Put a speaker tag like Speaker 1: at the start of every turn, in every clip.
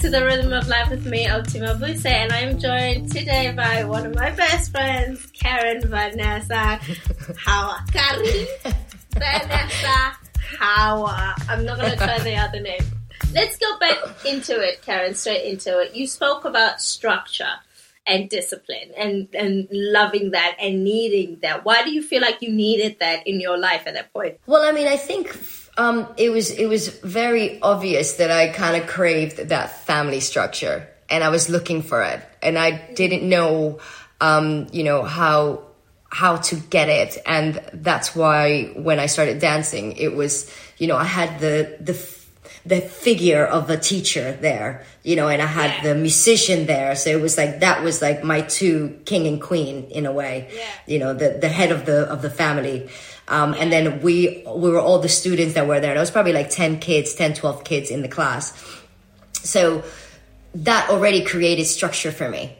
Speaker 1: Back to the Rhythm of Life with me, Oti Mabuse, and I'm joined today by one of my best friends, Karen Vanessa Hawakari. Vanessa Hawa. I'm not going to try the other name. Let's go back into it, Karen, straight into it. You spoke about structure and discipline and, and loving that and needing that. Why do you feel like you needed that in your life at that point?
Speaker 2: Well, I mean, I think um, it was it was very obvious that I kind of craved that family structure, and I was looking for it, and I didn't know, um, you know, how how to get it, and that's why when I started dancing, it was, you know, I had the the the figure of a teacher there, you know, and I had
Speaker 1: Yeah.
Speaker 2: the musician there. So it was like that was like my two king and queen in a way,
Speaker 1: Yeah.
Speaker 2: you know, the the head of the of the family. Um, and then we we were all the students that were there. There was probably like 10 kids, 10, 12 kids in the class. So that already created structure for me.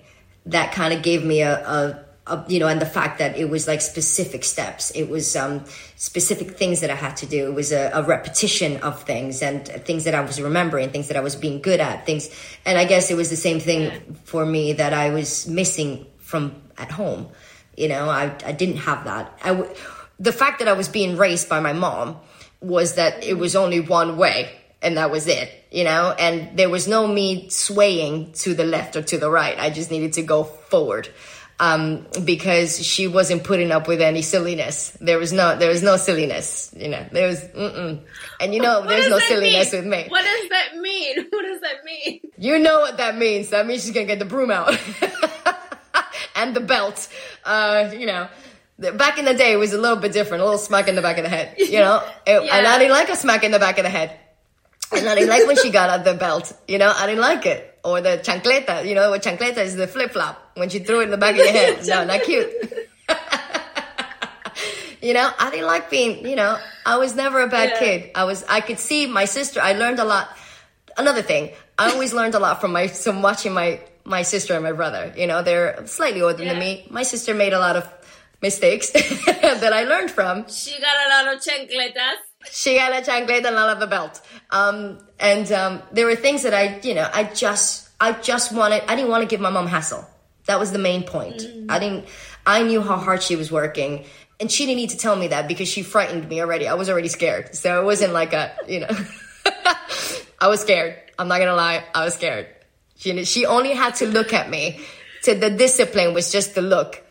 Speaker 2: That kind of gave me a, a, you know, and the fact that it was like specific steps. It was um, specific things that I had to do. It was a, a repetition of things and things that I was remembering, things that I was being good at, things. And I guess it was the same thing for me that I was missing from at home. You know, I, I didn't have that. I w- the fact that I was being raised by my mom was that it was only one way and that was it, you know, and there was no me swaying to the left or to the right. I just needed to go forward. Um, because she wasn't putting up with any silliness. There was no, there was no silliness, you know, there was, mm-mm. and you know,
Speaker 1: What
Speaker 2: there's no silliness
Speaker 1: mean?
Speaker 2: with me.
Speaker 1: What does that mean? What does that mean?
Speaker 2: You know what that means. That means she's gonna get the broom out and the belt. Uh, you know, back in the day, it was a little bit different. A little smack in the back of the head. You know, It- and I didn't like a smack in the back of the head. And I didn't like when she got out the belt. You know, I didn't like it. Or the chancleta. You know, what chancleta is the flip flop when she threw it in the back of your head. No, not cute. you know, I didn't like being. You know, I was never a bad
Speaker 1: Yeah.
Speaker 2: kid. I was. I could see my sister. I learned a lot another thing i always learned a lot from my from watching my my sister and my brother you know they're slightly older
Speaker 1: Yeah.
Speaker 2: than me my sister made a lot of mistakes that i learned from
Speaker 1: She got a lot of chancletas.
Speaker 2: she got a chancleta and I love the belt um and um there were things that i you know i just i just wanted i didn't want to give my mom hassle that was the main point i didn't i knew how hard she was working and she didn't need to tell me that because she frightened me already i was already scared so it wasn't like a you know I was scared. I'm not gonna lie. I was scared. She she only had to look at me. To the discipline was just the look,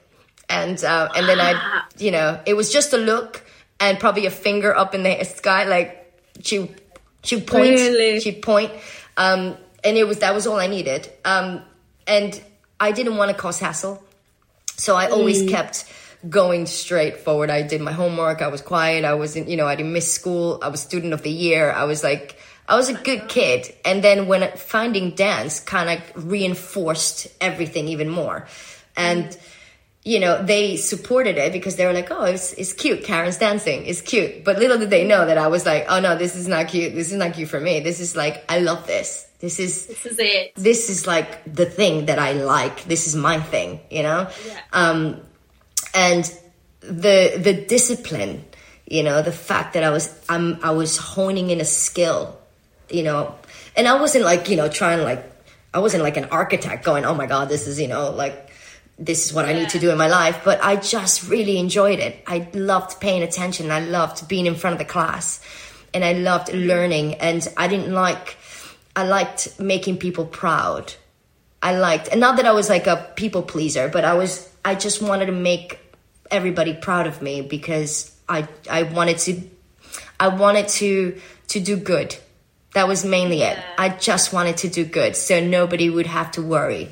Speaker 2: and uh, and then I, you know, it was just a look and probably a finger up in the sky, like she she point,
Speaker 1: Really?
Speaker 2: she'd point, um, and it was that was all I needed. Um, and I didn't want to cause hassle, so I always kept going straight forward. I did my homework. I was quiet. I wasn't, you know, I didn't miss school. I was student of the year. I was like, I was a good kid. And then when finding dance kind of reinforced everything even more. And, you know, they supported it because they were like, oh, it's, it's cute. Karen's dancing. It's cute. But little did they know that I was like, oh no, this is not cute. This is not cute for me. This is like, I love this. This is,
Speaker 1: This is it.
Speaker 2: this is like the thing that I like. This is my thing, you know?
Speaker 1: Yeah.
Speaker 2: Um, and the, the discipline, you know, the fact that I was, I'm, I was honing in a skill, you know, and I wasn't like, you know, trying like, I wasn't like an architect going, oh my God, this is, you know, like, this is what I need to do in my life. But I just really enjoyed it. I loved paying attention. I loved being in front of the class and I loved learning. And I didn't like, I liked making people proud. I liked, and not that I was like a people pleaser, but I was, I just wanted to make everybody proud of me because I, I wanted to, I wanted to, to do good. That was mainly it. I just wanted to do good. So nobody would have to worry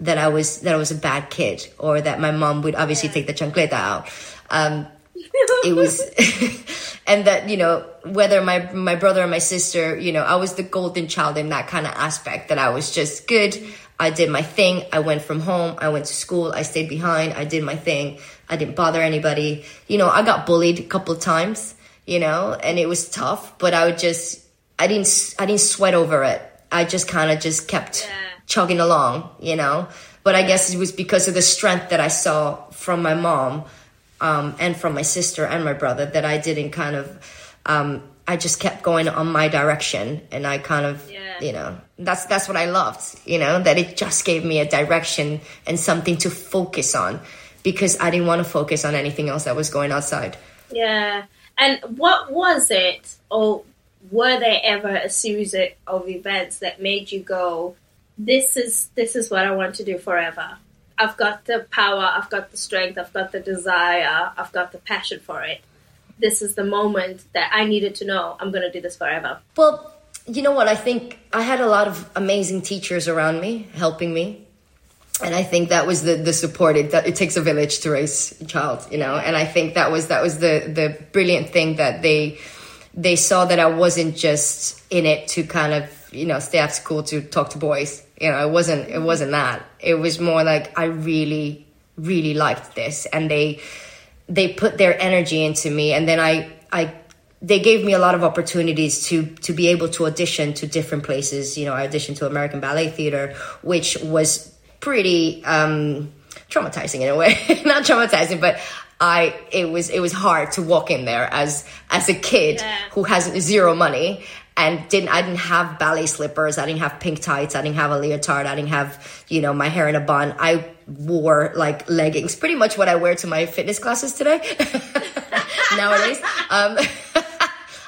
Speaker 2: that I was, that I was a bad kid or that my mom would obviously take the chancleta out. Um, it was and that you know whether my my brother or my sister you know i was the golden child in that kind of aspect that i was just good. I did my thing. I went from home. I went to school. I stayed behind. I did my thing. I didn't bother anybody. You know i got bullied a couple of times you know and it was tough but i would just i didn't i didn't sweat over it. I just kind of just kept
Speaker 1: Yeah.
Speaker 2: Chugging along you know but i guess it was because of the strength that i saw from my mom um, and from my sister and my brother that I didn't kind of, um, I just kept going on my direction, and I kind of,
Speaker 1: Yeah.
Speaker 2: you know, that's that's what I loved, you know, that it just gave me a direction and something to focus on, because I didn't want to focus on anything else that was going outside.
Speaker 1: Yeah. And what was it, or were there ever a series of- of events that made you go, "This is this is what I want to do forever. I've got the power, I've got the strength, I've got the desire, I've got the passion for it. This is the moment that I needed to know. I'm going to do this forever."
Speaker 2: Well, you know what? I think I had a lot of amazing teachers around me helping me. And I think that was the, the support. It, it takes a village to raise a child, you know. And I think that was that was the the brilliant thing that they they saw that I wasn't just in it to kind of you know stay at school to talk to boys. You know, it wasn't it wasn't that. It was more like I really really liked this, and they they put their energy into me. And then i i they gave me a lot of opportunities to to be able to audition to different places. You know i auditioned to american ballet theater which was pretty um traumatizing in a way. Not traumatizing but i it was it was hard to walk in there as as a kid
Speaker 1: Yeah.
Speaker 2: who has zero money and didn't I didn't have ballet slippers, I didn't have pink tights, I didn't have a leotard, I didn't have, you know, my hair in a bun. I wore like leggings, pretty much what I wear to my fitness classes today. Nowadays. Um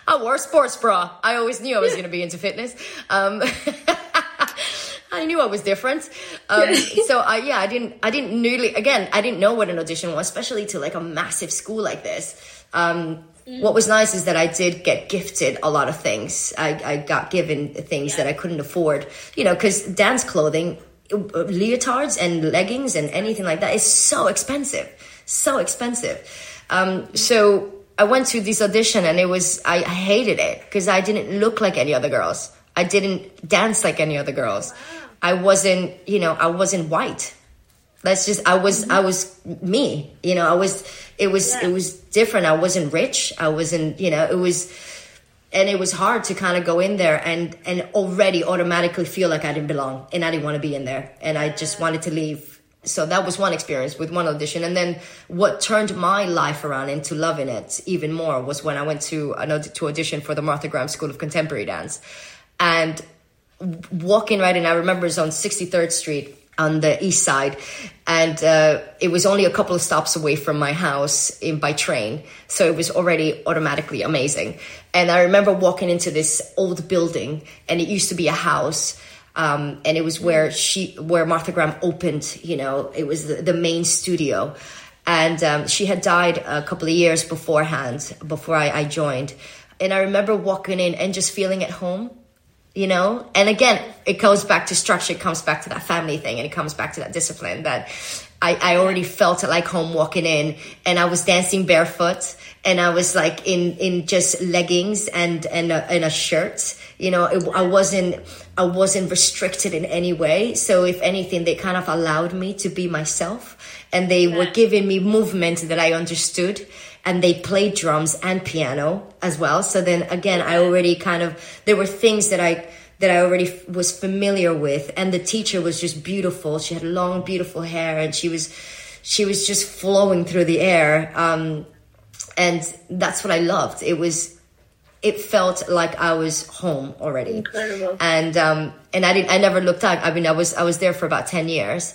Speaker 2: I wore a sports bra. I always knew I was going to be into fitness. Um, I knew I was different. Um, so I, yeah, I didn't, I didn't nearly, again, I didn't know what an audition was, especially to like a massive school like this. Um, what was nice is that I did get gifted a lot of things. I, I got given things that I couldn't afford, you know, cause dance clothing, uh, leotards and leggings and anything like that is so expensive, so expensive. Um, so I went to this audition and it was, I, I hated it because I didn't look like any other girls. I didn't dance like any other girls. I wasn't, you know, I wasn't white. That's just I was mm-hmm. I was me. You know, I was it was it was different. I wasn't rich. I wasn't, you know, it was and it was hard to kind of go in there and and already automatically feel like I didn't belong and I didn't want to be in there and I just wanted to leave. So that was one experience with one audition and then what turned my life around into loving it even more was when I went to another to audition for the Martha Graham School of Contemporary Dance and walking right in. I remember it was on 63rd Street on the east side, and uh, it was only a couple of stops away from my house in by train, so it was already automatically amazing. And I remember walking into this old building, and it used to be a house. Um, and it was where she, where Martha Graham opened. You know, it was the, the main studio, and um, she had died a couple of years beforehand, before I, I joined. And I remember walking in and just feeling at home you know? And again it goes back to structure it comes back to that family thing and it comes back to that discipline that I, I already felt it like home walking in and i was dancing barefoot and i was like in in just leggings and and a, and a shirt. You know it, i wasn't i wasn't restricted in any way. So if anything they kind of allowed me to be myself and they were giving me movement that i understood and they played drums and piano as well. So then again, I already kind of there were things that I that I already f- was familiar with, and the teacher was just beautiful. She had long, beautiful hair, and she was she was just flowing through the air, um, and that's what I loved. It was it felt like I was home already.
Speaker 1: Incredible.
Speaker 2: And um, and I didn't. I never looked out. I mean, I was I was there for about ten years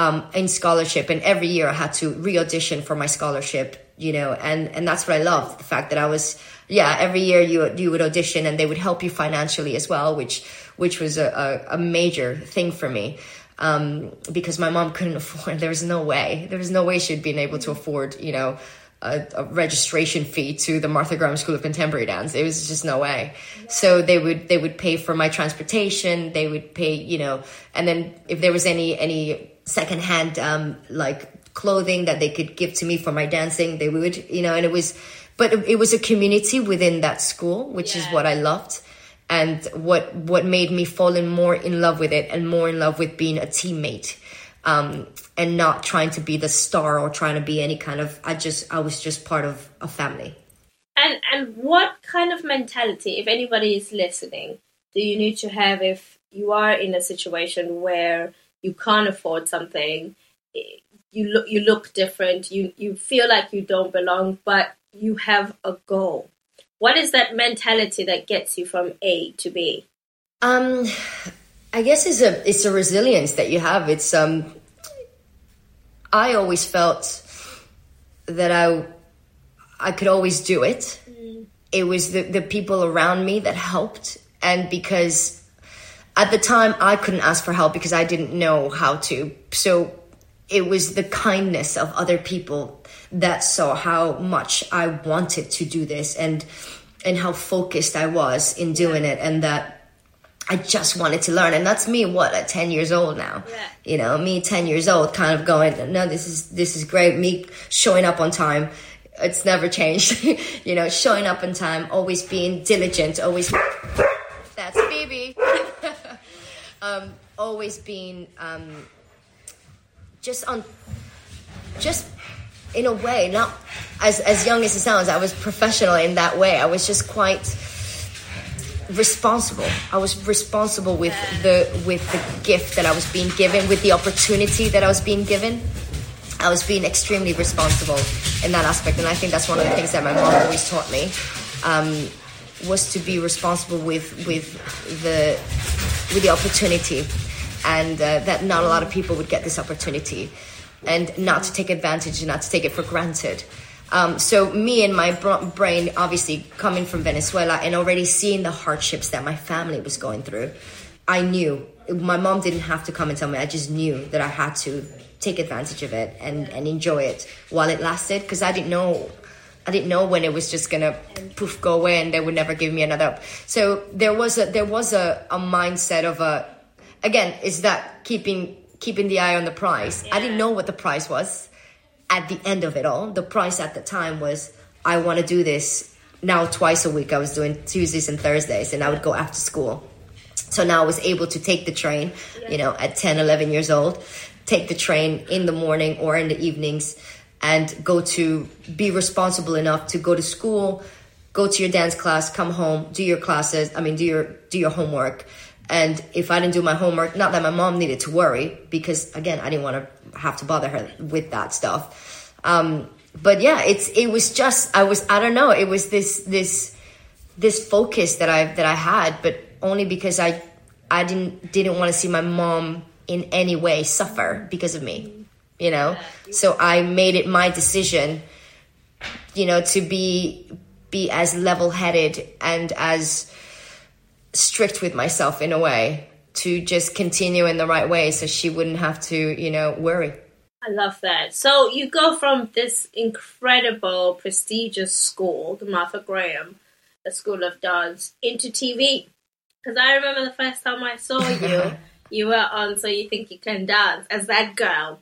Speaker 2: um, in scholarship, and every year I had to re-audition for my scholarship. You know, and and that's what I loved. The fact that I was yeah. Every year you you would audition, and they would help you financially as well, which which was a, a, a major thing for me. Um, because my mom couldn't afford. There was no way. There was no way she'd been able to afford. You know, a, a registration fee to the Martha Graham School of Contemporary Dance. It was just no way. So they would they would pay for my transportation. They would pay, you know, and then if there was any any secondhand um, like clothing that they could give to me for my dancing, they would, you know, and it was, but it was a community within that school, which is what I loved. And what what made me fall in more in love with it and more in love with being a teammate, um, and not trying to be the star or trying to be any kind of. I just I was just part of a family.
Speaker 1: And and what kind of mentality, if anybody is listening, do you need to have if you are in a situation where you can't afford something, you look you look different, you you feel like you don't belong, but you have a goal. What is that mentality that gets you from A to B?
Speaker 2: Um, I guess it's a it's a resilience that you have. It's um, I always felt that I I could always do it. It was the the people around me that helped, and because at the time I couldn't ask for help because I didn't know how to. So it was the kindness of other people that saw how much I wanted to do this and and how focused I was in doing it and that I just wanted to learn and that's me what at 10 years old now.
Speaker 1: Yeah.
Speaker 2: You know, me 10 years old kind of going no this is this is great me showing up on time. It's never changed. you know, showing up on time, always being diligent, always that's Phoebe. um, always been um, just on, just in a way, not as as young as it sounds. I was professional in that way. I was just quite responsible. I was responsible with the with the gift that I was being given, with the opportunity that I was being given. I was being extremely responsible in that aspect, and I think that's one of the things that my mom always taught me. Um, was to be responsible with with the with the opportunity, and uh, that not a lot of people would get this opportunity, and not to take advantage and not to take it for granted. Um, so me and my brain, obviously coming from Venezuela and already seeing the hardships that my family was going through, I knew my mom didn't have to come and tell me. I just knew that I had to take advantage of it and, and enjoy it while it lasted because I didn't know I didn't know when it was just gonna poof go away and they would never give me another. So there was a there was a, a mindset of a again is that keeping keeping the eye on the prize. I didn't know what the price was at the end of it all. The price at the time was I want to do this now twice a week. I was doing Tuesdays and Thursdays and I would go after school. So now I was able to take the train, you know, at 10, 11 years old, take the train in the morning or in the evenings and go to be responsible enough to go to school, go to your dance class, come home, do your classes, I mean, do your, do your homework. And if I didn't do my homework, not that my mom needed to worry because again, I didn't want to have to bother her with that stuff. Um, but yeah, it's, it was just, I was, I don't know, it was this, this, this focus that I that I had, but only because I I didn't didn't want to see my mom in any way suffer because of me, you know. So I made it my decision, you know, to be be as level headed and as strict with myself in a way to just continue in the right way, so she wouldn't have to, you know, worry.
Speaker 1: I love that. So you go from this incredible, prestigious school, the Martha Graham, the School of Dance, into TV. Because I remember the first time I saw you, you were on So You Think You Can Dance as that girl.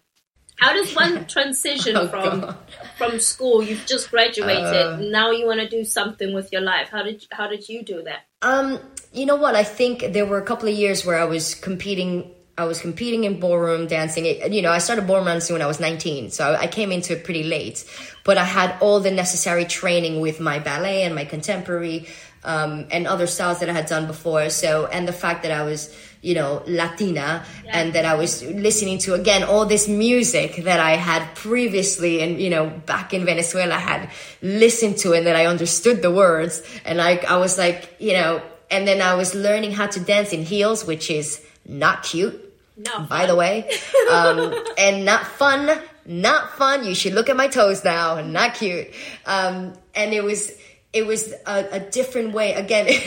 Speaker 1: How does one transition
Speaker 2: Oh,
Speaker 1: from
Speaker 2: God.
Speaker 1: from school? You've just graduated.
Speaker 2: Uh.
Speaker 1: now you want to do something with your life. How did how did you do that?
Speaker 2: Um, you know what? I think there were a couple of years where I was competing. I was competing in ballroom dancing. It, you know, I started ballroom dancing when I was 19, so I, I came into it pretty late. But I had all the necessary training with my ballet and my contemporary um, and other styles that I had done before. So, and the fact that I was, you know, Latina and that I was listening to again all this music that I had previously and you know back in Venezuela had listened to and that I understood the words. And like, I was like you know and then I was learning how to dance in heels which is not cute
Speaker 1: No,
Speaker 2: by the way. Um, and not fun. Not fun. You should look at my toes now. Not cute. Um, and it was it was a, a different way again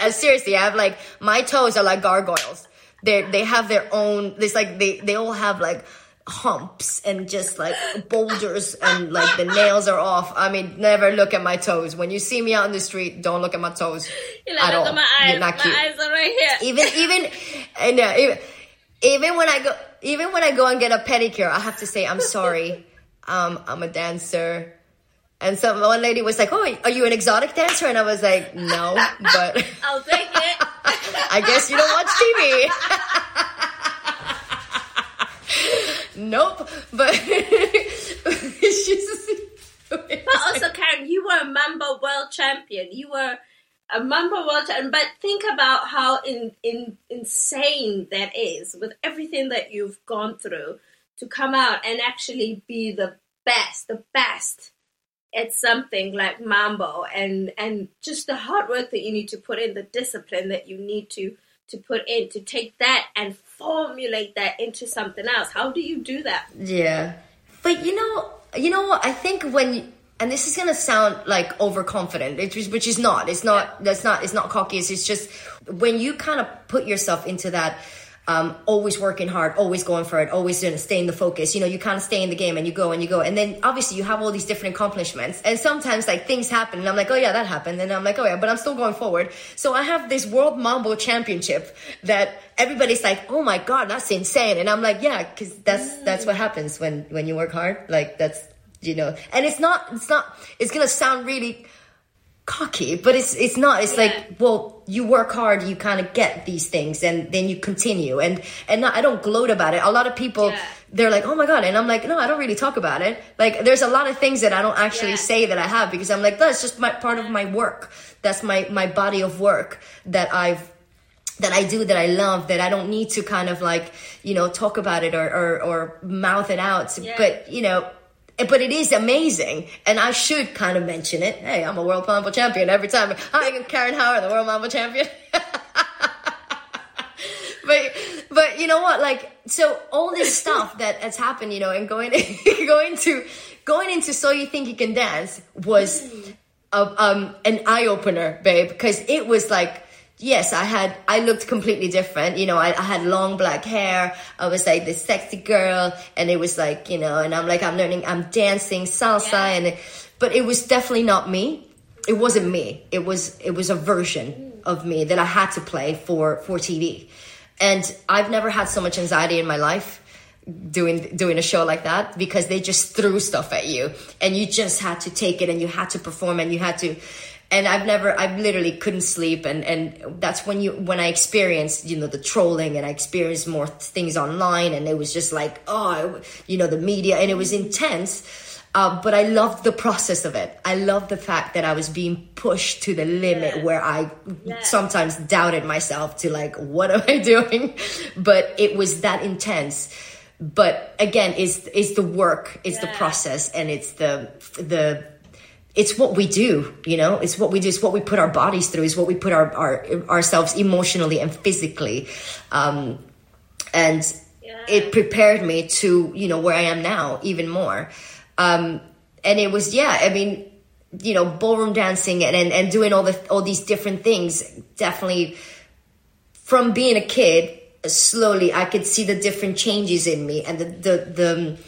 Speaker 2: Uh, seriously i have like my toes are like gargoyles they they have their own it's like they they all have like humps and just like boulders and like the nails are off i mean never look at my toes when you see me out in the street don't look at my toes
Speaker 1: like,
Speaker 2: at
Speaker 1: look
Speaker 2: all
Speaker 1: at my eyes.
Speaker 2: you're not cute
Speaker 1: My eyes are right here.
Speaker 2: even even and uh, even, even when I go, even when I go and get a pedicure, I have to say I'm sorry. Um, I'm a dancer. And so one lady was like, "Oh, are you an exotic dancer?" And I was like, "No, but
Speaker 1: I'll take it."
Speaker 2: I guess you don't watch TV. nope, but she's.
Speaker 1: But also, Karen, you were a Mambo world champion. You were a Mambo world champion. But think about how in, in insane that is with everything that you've gone through to come out and actually be the best, the best at something like Mambo, and and just the hard work that you need to put in, the discipline that you need to to put in to take that and formulate that into something else. How do you do that?
Speaker 2: Yeah, but you know, you know what? I think when and this is gonna sound like overconfident, which is, which is not. It's not. That's not. It's not cocky. It's, it's just when you kind of put yourself into that. Um, always working hard, always going for it, always doing staying the focus. You know, you kind of stay in the game and you go and you go. And then obviously you have all these different accomplishments. And sometimes like things happen and I'm like, oh yeah, that happened. And I'm like, oh yeah, but I'm still going forward. So I have this world mambo championship that everybody's like, oh my God, that's insane. And I'm like, yeah, cause that's, that's what happens when, when you work hard. Like that's, you know, and it's not, it's not, it's gonna sound really cocky, but it's, it's not. It's
Speaker 1: Yeah.
Speaker 2: like, well, you work hard, you kind of get these things and then you continue. And, and not, I don't gloat about it. A lot of people,
Speaker 1: Yeah.
Speaker 2: they're like, oh my God. And I'm like, no, I don't really talk about it. Like, there's a lot of things that I don't actually
Speaker 1: Yeah.
Speaker 2: say that I have because I'm like, that's just my part of my work. That's my, my body of work that I've, that I do that I love that I don't need to kind of like, you know, talk about it or, or, or mouth it out. But, you know, but it is amazing. And I should kind of mention it. Hey, I'm a world mambo champion every time. I'm Karen Hauer, the world mambo champion. but but you know what like so all this stuff that has happened you know and going going to going into so you think you can dance was a, um an eye-opener babe because it was like yes i had i looked completely different you know I, I had long black hair i was like this sexy girl and it was like you know and i'm like i'm learning i'm dancing salsa
Speaker 1: Yeah.
Speaker 2: and but it was definitely not me it wasn't me. It was it was a version mm. of me that I had to play for for TV. And I've never had so much anxiety in my life doing doing a show like that because they just threw stuff at you and you just had to take it and you had to perform and you had to and I've never I literally couldn't sleep and and that's when you when I experienced you know the trolling and I experienced more things online and it was just like oh you know the media and it was intense uh, but I loved the process of it. I loved the fact that I was being pushed to the limit
Speaker 1: Yeah.
Speaker 2: where I
Speaker 1: Yeah.
Speaker 2: sometimes doubted myself to like, what am I doing? But it was that intense. But again, it's it's the work, it's the process, and it's the the it's what we do. You know, it's what we do. It's what we put our bodies through. It's what we put our, our ourselves emotionally and physically. Um, and
Speaker 1: Yeah.
Speaker 2: it prepared me to you know where I am now even more. Um, and it was yeah, I mean, you know, ballroom dancing and, and and doing all the all these different things definitely from being a kid slowly I could see the different changes in me and the the, the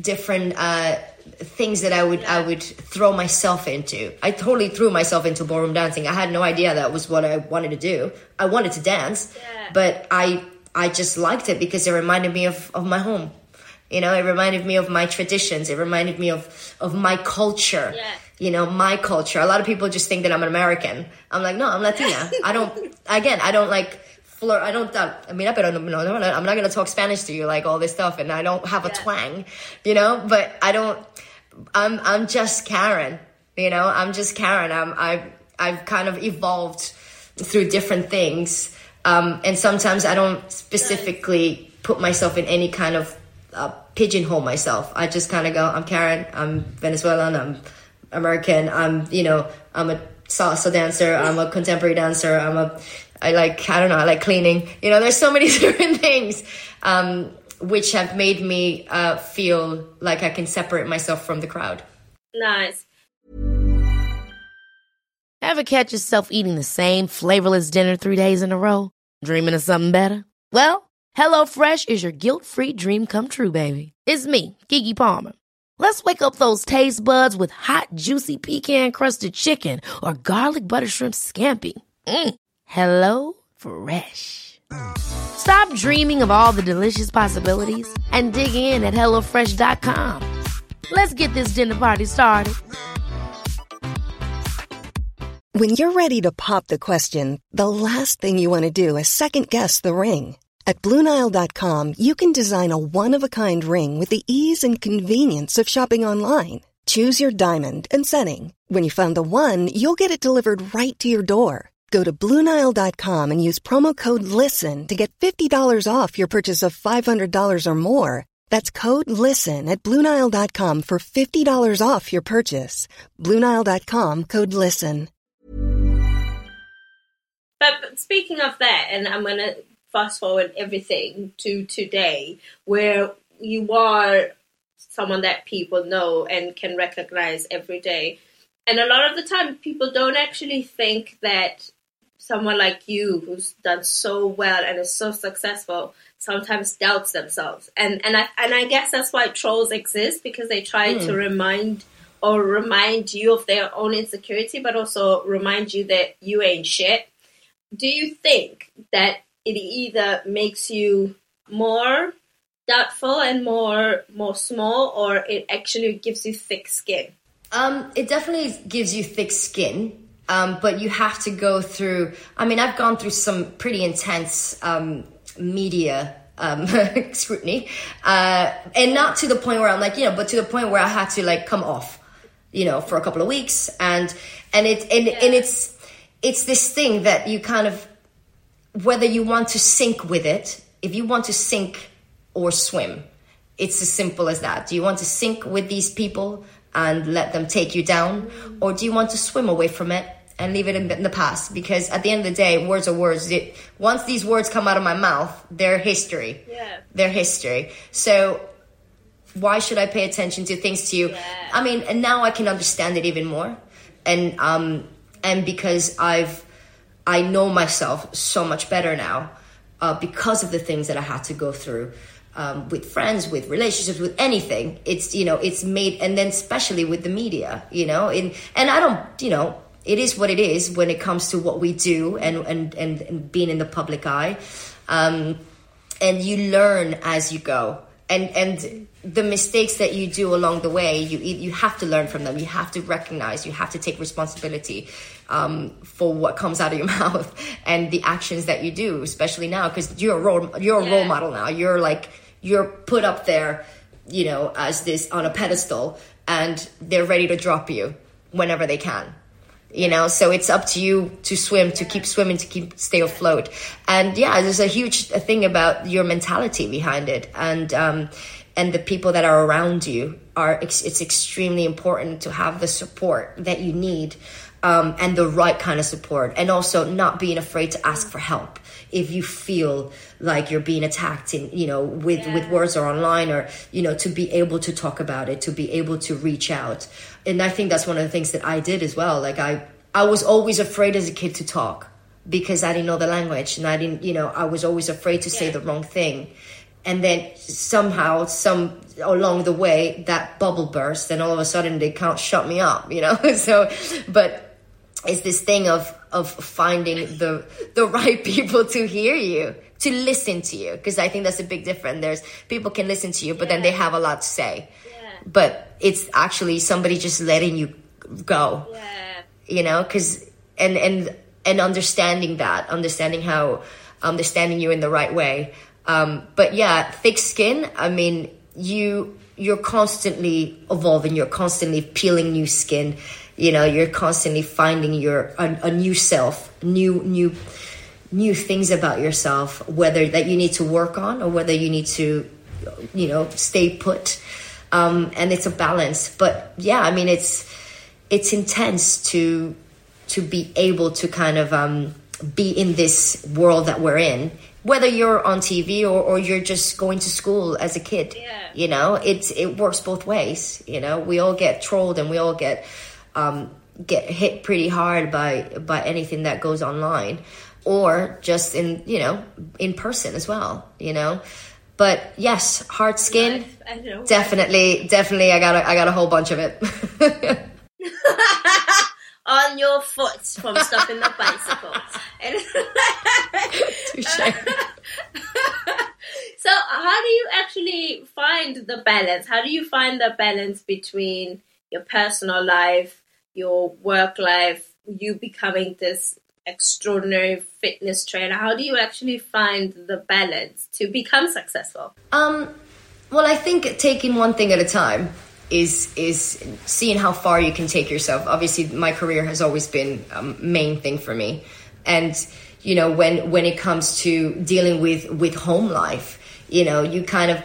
Speaker 2: different uh things that I would I would throw myself into. I totally threw myself into ballroom dancing. I had no idea that was what I wanted to do. I wanted to dance,
Speaker 1: Yeah.
Speaker 2: but I I just liked it because it reminded me of, of my home. You know, it reminded me of my traditions. It reminded me of of my culture.
Speaker 1: Yeah.
Speaker 2: You know, my culture. A lot of people just think that I'm an American. I'm like, no, I'm Latina. I don't. Again, I don't like flirt. I don't. uh, I mean, I don't know. I'm not, I'm not gonna talk Spanish to you like all this stuff, and I don't have a
Speaker 1: Yeah.
Speaker 2: twang. You know, but I don't. I'm I'm just Karen. You know, I'm just Karen. I'm I've I've kind of evolved through different things, um, and sometimes I don't specifically put myself in any kind of uh, pigeonhole myself. I just kind of go, I'm Karen. I'm Venezuelan. I'm American. I'm you know I'm a salsa dancer. I'm a contemporary dancer. I'm a I like I don't know. I like cleaning. You know, there's so many different things. Um, which have made me uh, feel like I can separate myself from the crowd.
Speaker 1: Nice.
Speaker 3: Ever catch yourself eating the same flavorless dinner three days in a row? Dreaming of something better? Well, HelloFresh is your guilt-free dream come true, baby. It's me, Keke Palmer. Let's wake up those taste buds with hot, juicy pecan-crusted chicken or garlic butter shrimp scampi. Mm. Hello Fresh. Stop dreaming of all the delicious possibilities and dig in at HelloFresh.com. Let's get this dinner party started.
Speaker 4: When you're ready to pop the question, the last thing you want to do is second guess the ring. At Bluenile.com, you can design a one of a kind ring with the ease and convenience of shopping online. Choose your diamond and setting. When you find the one, you'll get it delivered right to your door. Go to Bluenile.com and use promo code LISTEN to get $50 off your purchase of $500 or more. That's code LISTEN at Bluenile.com for $50 off your purchase. Bluenile.com code LISTEN.
Speaker 1: But, but speaking of that, and I'm going to fast forward everything to today, where you are someone that people know and can recognize every day. And a lot of the time, people don't actually think that someone like you, who's done so well and is so successful, sometimes doubts themselves. And and I and I guess that's why trolls exist because they try to remind or remind you of their own insecurity, but also remind you that you ain't shit. Do you think that it either makes you more doubtful and more more small, or it actually gives you thick skin?
Speaker 2: Um, it definitely gives you thick skin, um, but you have to go through. I mean, I've gone through some pretty intense um, media um, scrutiny, uh, and not to the point where I'm like, you know, but to the point where I had to like come off, you know, for a couple of weeks, and and it and, and it's it's this thing that you kind of whether you want to sink with it, if you want to sink or swim. It's as simple as that. Do you want to sink with these people and let them take you down? Or do you want to swim away from it and leave it in the, past? Because at the end of the day, words are words. It, once these words come out of my mouth, they're history.
Speaker 1: Yeah.
Speaker 2: They're history. So why should I pay attention to things to you?
Speaker 1: Yeah.
Speaker 2: I mean, and now I can understand it even more. And, um, and because I've, I know myself so much better now uh, because of the things that I had to go through um, with friends, with relationships, with anything. It's you know it's made, and then especially with the media, you know, and and I don't, you know, it is what it is when it comes to what we do and and and, and being in the public eye, um, and you learn as you go. And and the mistakes that you do along the way, you you have to learn from them. You have to recognize. You have to take responsibility um, for what comes out of your mouth and the actions that you do, especially now because you're a role you're a role model now. You're like you're put up there, you know, as this on a pedestal, and they're ready to drop you whenever they can. You know, so it's up to you to swim, to keep swimming, to keep stay afloat. And yeah, there's a huge thing about your mentality behind it, and um, and the people that are around you are. It's extremely important to have the support that you need, um, and the right kind of support, and also not being afraid to ask for help if you feel like you're being attacked in you know with with words or online or you know to be able to talk about it to be able to reach out. And i think that's one of the things that i did as well. Like i i was always afraid as a kid to talk because i didn't know the language and i didn't you know i was always afraid to say the wrong thing. And then somehow some along the way that bubble burst and all of a sudden they can't shut me up you know? So but it's this thing of of finding the the right people to hear you to listen to you. Because i think that's a big difference. There's people can listen to you but then they have a lot to say. But it's actually somebody just letting you go.
Speaker 1: Yeah.
Speaker 2: you know because and and and understanding that understanding how understanding you in the right way. Um but yeah thick skin i mean you you're constantly evolving. You're constantly peeling new skin you know you're constantly finding your a, a new self new new new things about yourself whether that you need to work on or whether you need to you know stay put. Um and it's a balance. But yeah i mean it's it's intense to to be able to kind of um, be in this world that we're in whether you're on tv or, or you're just going to school as a kid.
Speaker 1: Yeah.
Speaker 2: you know it's it works both ways. You know we all get trolled and we all get um, get hit pretty hard by by anything that goes online or just in you know in person as well you know? But yes hard skin. Definitely definitely i got a, i got a whole bunch of it.
Speaker 1: On your foot from stopping the bicycle. So
Speaker 2: how do you actually find
Speaker 1: the balance? How do you find the balance between your personal life, your work life, you becoming this extraordinary fitness trainer? How do you actually find the balance to become successful?
Speaker 2: Um, well, I think taking one thing at a time is is seeing how far you can take yourself. Obviously, my career has always been a main thing for me, and you know when when it comes to dealing with with home life, you know you kind of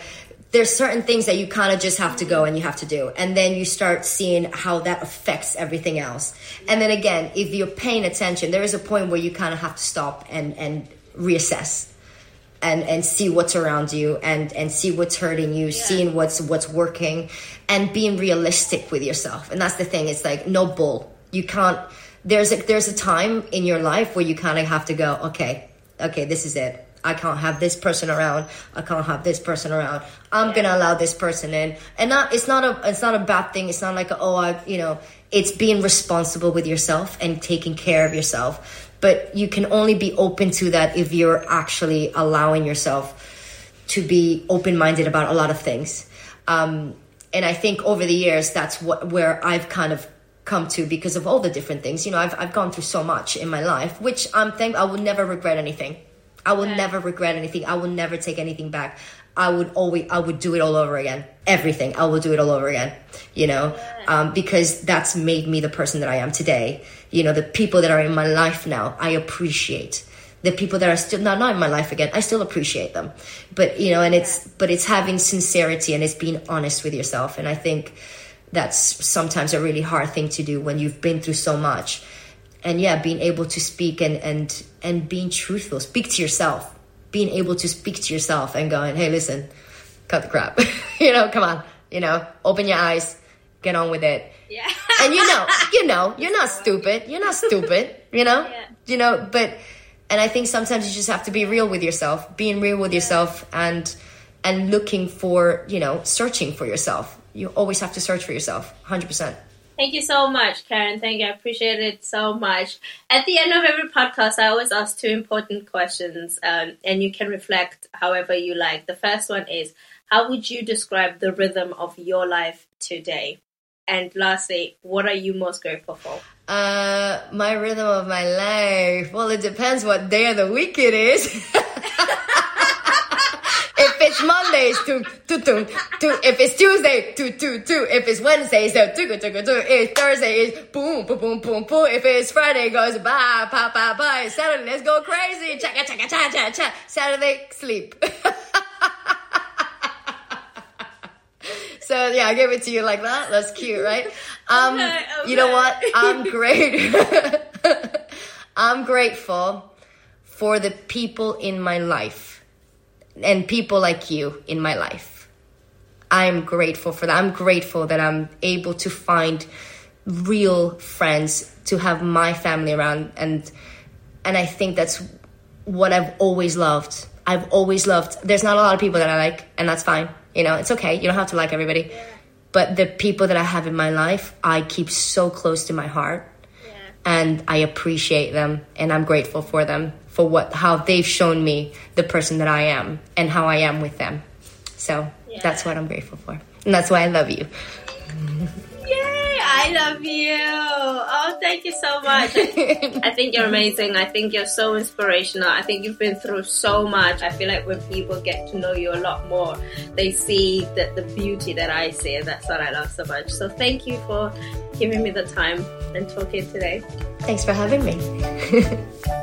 Speaker 2: there's certain things that you kind of just have to go and you have to do. And then you start seeing how that affects everything else. And then again if you're paying attention there is a point where you kind of have to stop and and reassess and and see what's around you and and see what's hurting you yeah. seeing what's what's working and being realistic with yourself. And that's the thing it's like no bull. You can't there's a there's a time in your life where you kind of have to go okay okay this is it I can't have this person around. I can't have this person around. I'm yeah. gonna allow this person in, and not it's not a it's not a bad thing. It's not like oh I you know it's being responsible with yourself and taking care of yourself. But you can only be open to that if you're actually allowing yourself to be open minded about a lot of things. Um, and I think over the years that's what where I've kind of come to because of all the different things. You know, I've I've gone through so much in my life, which I'm thank I would never regret anything. I will never regret anything. I will never take anything back. I would always, I would do it all over again. Everything. I will do it all over again, you know, um, because that's made me the person that I am today. You know, the people that are in my life now, I appreciate. The people that are still not, not in my life again, I still appreciate them. But, you know, and it's, but it's having sincerity and it's being honest with yourself. And I think that's sometimes a really hard thing to do when you've been through so much and yeah being able to speak and and and being truthful. Speak to yourself. Being able to speak to yourself and going hey listen cut the crap. You know come on. You know open your eyes get on with it.
Speaker 1: Yeah.
Speaker 2: And you know you know you're not stupid. You're not stupid you know? Yeah. you know but and i think sometimes you just have to be real with yourself being real with yeah. yourself and and looking for you know searching for yourself. You always have to search for yourself 100%
Speaker 1: Thank you so much, Karen. Thank you. I appreciate it so much. At the end of every podcast, I always ask two important questions, um, and you can reflect however you like. The first one is How would you describe the rhythm of your life today? And lastly, what are you most grateful for?
Speaker 2: Uh, my rhythm of my life. Well, it depends what day of the week it is. it's Monday, it's two, two, two, two. If it's Tuesday, two, two, two. If it's Wednesday, it's two, two, two, two. If Thursday, it's boom, boom, boom, boom, boom. If it's Friday, it goes bye, bye, bye, bye. Saturday, let's go crazy. Cha, cha, cha, cha, cha, cha. Saturday, sleep. so yeah, I gave it to you like that. That's cute, right? Um, okay, okay. you know what? I'm great. I'm grateful for the people in my life and people like you in my life. I'm grateful for that. I'm grateful that I'm able to find real friends to have my family around and and I think that's what I've always loved. I've always loved. There's not a lot of people that I like and that's fine. You know, it's okay. You don't have to like everybody. But the people that I have in my life, I keep so close to my heart. Yeah. And I appreciate them and I'm grateful for them for what how they've shown me the person that I am and how I am with them. So yeah. that's what I'm grateful for. And that's why I love you.
Speaker 1: Yay, I love you. Oh, thank you so much. I think you're amazing. I think you're so inspirational. I think you've been through so much. I feel like when people get to know you a lot more, they see the, the beauty that I see. And that's what I love so much. So thank you for giving me the time and talking today.
Speaker 2: Thanks for having me.